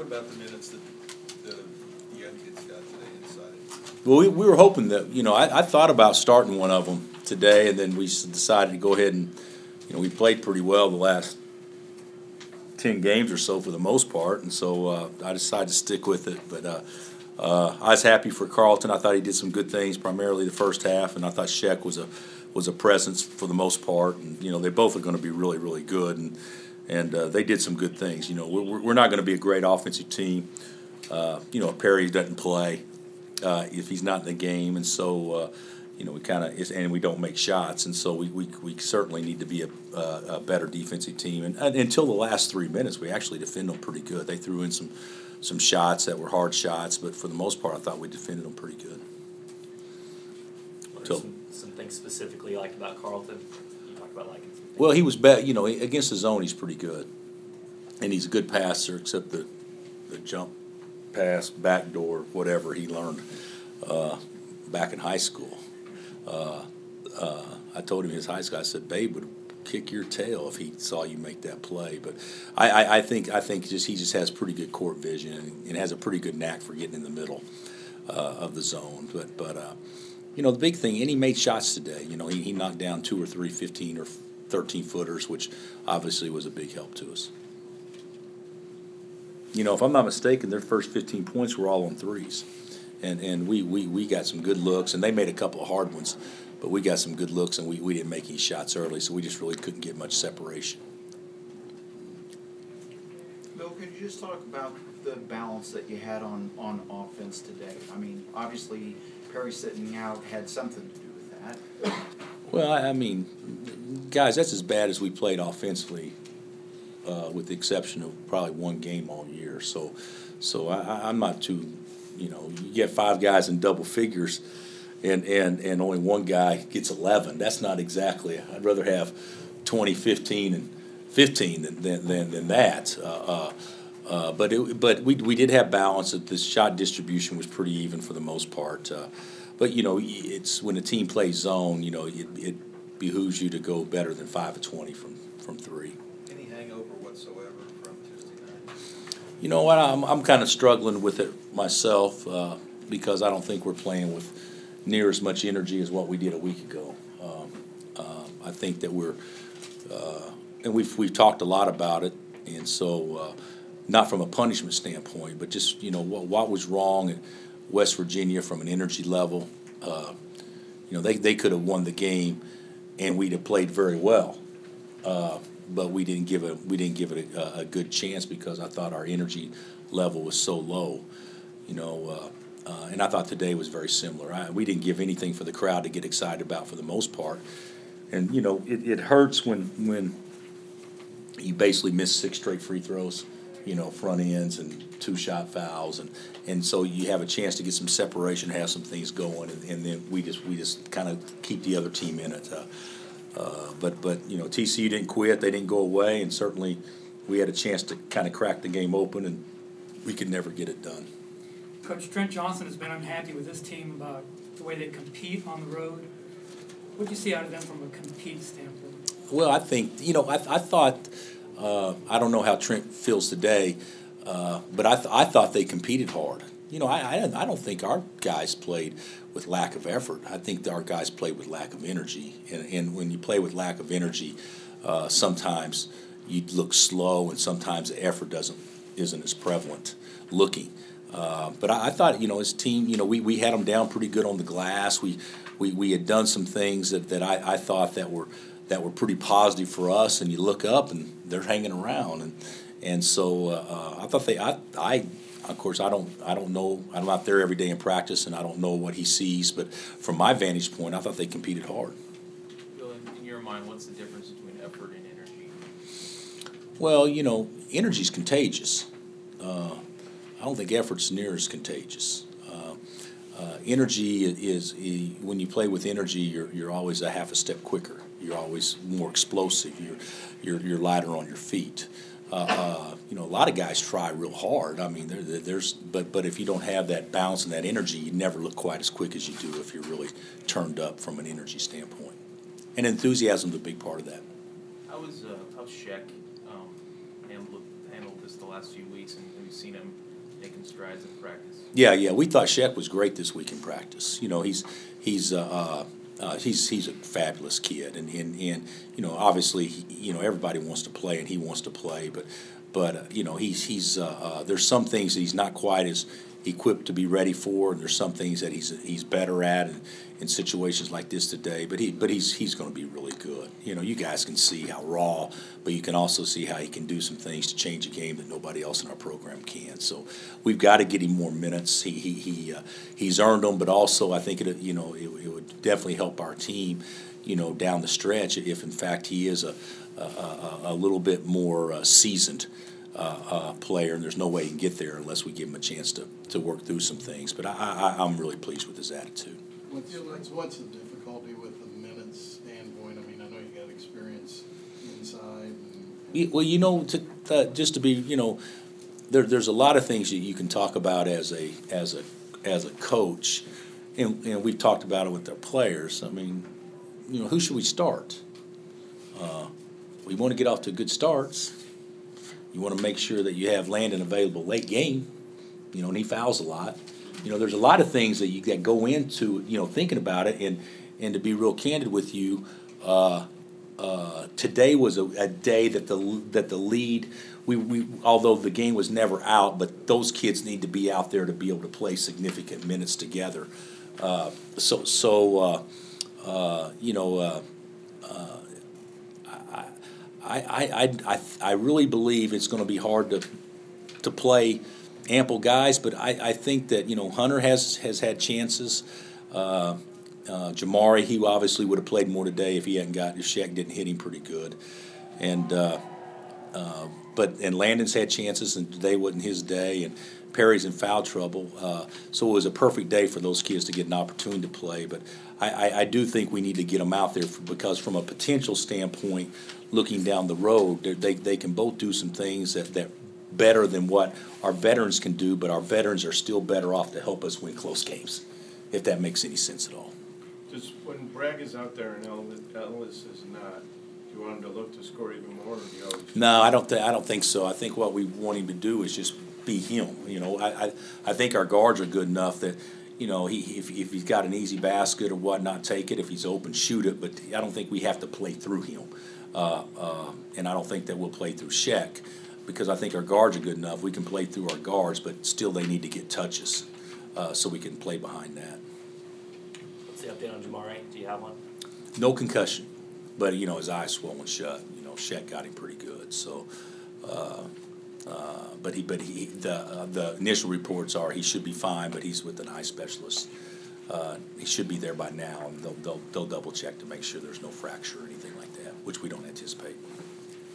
What about the minutes that the young kids got today inside? Well, we, we were hoping that, you know, I, I thought about starting one of them today, and then we decided to go ahead and, you know, we played pretty well the last ten games or so for the most part, and so uh, I decided to stick with it. But uh, uh, I was happy for Carlton. I thought he did some good things, primarily the first half, and I thought Cheick was a was a presence for the most part. And you know, they both are going to be really, really good, and and uh, they did some good things. You know, we're, we're not going to be a great offensive team. Uh, you know, Perry doesn't play, uh, if he's not in the game, and so uh, you know we kind of and we don't make shots, and so we, we, we certainly need to be a, a, a better defensive team. And, and until the last three minutes, we actually defended them pretty good. They threw in some some shots that were hard shots, but for the most part, I thought we defended them pretty good. What So- some, some things specifically you liked about Carlton? About liking. Well, he was bet you know against the zone, he's pretty good, and he's a good passer, except the the jump pass, backdoor, whatever he learned uh, back in high school. Uh, uh, I told him his high school. I said, "Babe would kick your tail if he saw you make that play." But I, I, I think I think just he just has pretty good court vision and, and has a pretty good knack for getting in the middle uh, of the zone. But but uh, you know the big thing, and he made shots today. You know he, he knocked down two or three 15 or 13 footers, which obviously was a big help to us. You know, if I'm not mistaken, their first 15 points were all on threes. And, and we, we, we got some good looks, and they made a couple of hard ones, but we got some good looks, and we, we didn't make any shots early, so we just really couldn't get much separation. Could you just talk about the balance that you had on, on offense today? I mean, obviously Perry sitting out had something to do with that. Well, I, mean, guys, that's as bad as we played offensively, uh, with the exception of probably one game all year. So, so I- I'm not too, you know, you get five guys in double figures, and, and, and only one guy gets 11. That's not exactly. I'd rather have 20, 15, and 15 than than, than, than that. Uh, uh, uh, but it, but we, we did have balance. That the shot distribution was pretty even for the most part. Uh, but you know, it's when a team plays zone. You know, it, it behooves you to go better than five of twenty from from three. Any hangover whatsoever from Tuesday night? You know what? I'm I'm kind of struggling with it myself uh, because I don't think we're playing with near as much energy as what we did a week ago. Um, uh, I think that we're, uh, and we've we've talked a lot about it, and so uh, not from a punishment standpoint, but just you know what what was wrong at West Virginia from an energy level. Uh, you know they they could have won the game, and we'd have played very well but we didn't give it we didn't give it a, a good chance because I thought our energy level was so low, you know. Uh, uh, and I thought today was very similar. I, we didn't give anything for the crowd to get excited about for the most part, and you know it, it hurts when when you basically miss six straight free throws, you know, front ends and two shot fouls, and and so you have a chance to get some separation, have some things going, and, and then we just we just kind of keep the other team in it. Uh, uh, but but you know TCU didn't quit; they didn't go away, and certainly we had a chance to kind of crack the game open, and we could never get it done. Coach Trent Johnson has been unhappy with this team about the way they compete on the road. What do you see out of them from a compete standpoint? Well, I think you know I, I thought uh, I don't know how Trent feels today, uh, but I, th- I thought they competed hard. You know, I, I I don't think our guys played with lack of effort. I think our guys played with lack of energy, and and when you play with lack of energy, uh, sometimes you look slow, and sometimes the effort doesn't isn't as prevalent looking. Uh, but I, I thought, you know, his team, you know, we, we had them down pretty good on the glass. We we, we had done some things that, that I, I thought that were that were pretty positive for us. And you look up and they're hanging around, and and so uh, uh, I thought they, I, I, of course, I don't I don't know. I'm not there every day in practice, and I don't know what he sees. But from my vantage point, I thought they competed hard. Bill, in- in your mind, what's the difference between effort and energy? Well, you know, energy's contagious. Uh, I don't think effort's near as contagious. Uh, energy is, when you play with energy, you're you're always a half a step quicker. You're always more explosive. You're you're, you're lighter on your feet. Uh, uh, you know, a lot of guys try real hard. I mean, there, there- there's but but if you don't have that balance and that energy, you never look quite as quick as you do if you're really turned up from an energy standpoint. And enthusiasm is a big part of that. How was, uh, how's Shaq, um, handled, handled this the last few weeks, and we've seen him making strides in practice? Yeah, yeah, we thought Shaq was great this week in practice. You know, he's he's uh, uh, uh, he's he's a fabulous kid, and, and and you know, obviously, he, you know, everybody wants to play, and he wants to play, but but uh, you know, he's he's uh, uh, there's some things that he's not quite as equipped to be ready for, and there's some things that he's he's better at in, situations like this today. But he but he's he's going to be really good. You know, you guys can see how raw, but you can also see how he can do some things to change a game that nobody else in our program can. So we've got to get him more minutes. He he he uh, he's earned them, but also I think it you know it, it would definitely help our team. You know, down the stretch, if in fact he is a a, a, a little bit more uh, seasoned uh, uh, player, and there's no way he can get there unless we give him a chance to, to work through some things. But I, I, I'm really pleased with his attitude. What's, what's, what's the difficulty with the minutes standpoint? I mean, I know you got experience inside and. Yeah, Well, you know, to, uh, just to be, you know, there, there's a lot of things that you can talk about as a as a as a coach, and, and we've talked about it with our players. I mean, you know, who should we start? Uh, we want to get off to good starts. You want to make sure that you have Landen available late game. You know, and he fouls a lot. You know, there's a lot of things that you that go into you know thinking about it, and and to be real candid with you. Uh, uh, today was a, a day that the that the lead we, we although the game was never out, but those kids need to be out there to be able to play significant minutes together. Uh, so so uh, uh, you know. Uh, I, I, I, I, I really believe it's going to be hard to to play ample guys, but I, I think that you know Hunter has has had chances. Uh, uh, Jamari, he obviously would have played more today if he hadn't got if Shaq didn't hit him pretty good, and uh, uh, but and Landen's had chances and today wasn't his day, and Perry's in foul trouble, uh, so it was a perfect day for those kids to get an opportunity to play. But I, I, I do think we need to get them out there for, because from a potential standpoint, looking down the road, they they, can both do some things that that better than what our veterans can do, but our veterans are still better off to help us win close games, if that makes any sense at all. Just when Bragg is out there and Ellis is not, do you want him to look to score even more, or do you always? No, I don't think I don't think so. I think what we want him to do is just be him. You know, I I, I think our guards are good enough that. You know, he if, if he's got an easy basket or whatnot, take it. If he's open, shoot it. But I don't think we have to play through him, uh, uh, and I don't think that we'll play through Cheick because I think our guards are good enough. We can play through our guards, but still they need to get touches, uh, so we can play behind that. What's the update on Jamari? Do you have one? No concussion, but you know his eyes swollen shut. You know, Shaq got him pretty good. So, uh, uh, but he, but he, the uh, the initial reports are he should be fine, but he's with an eye specialist. Uh, he should be there by now, and they'll, they'll they'll double check to make sure there's no fracture or anything like that, which we don't anticipate.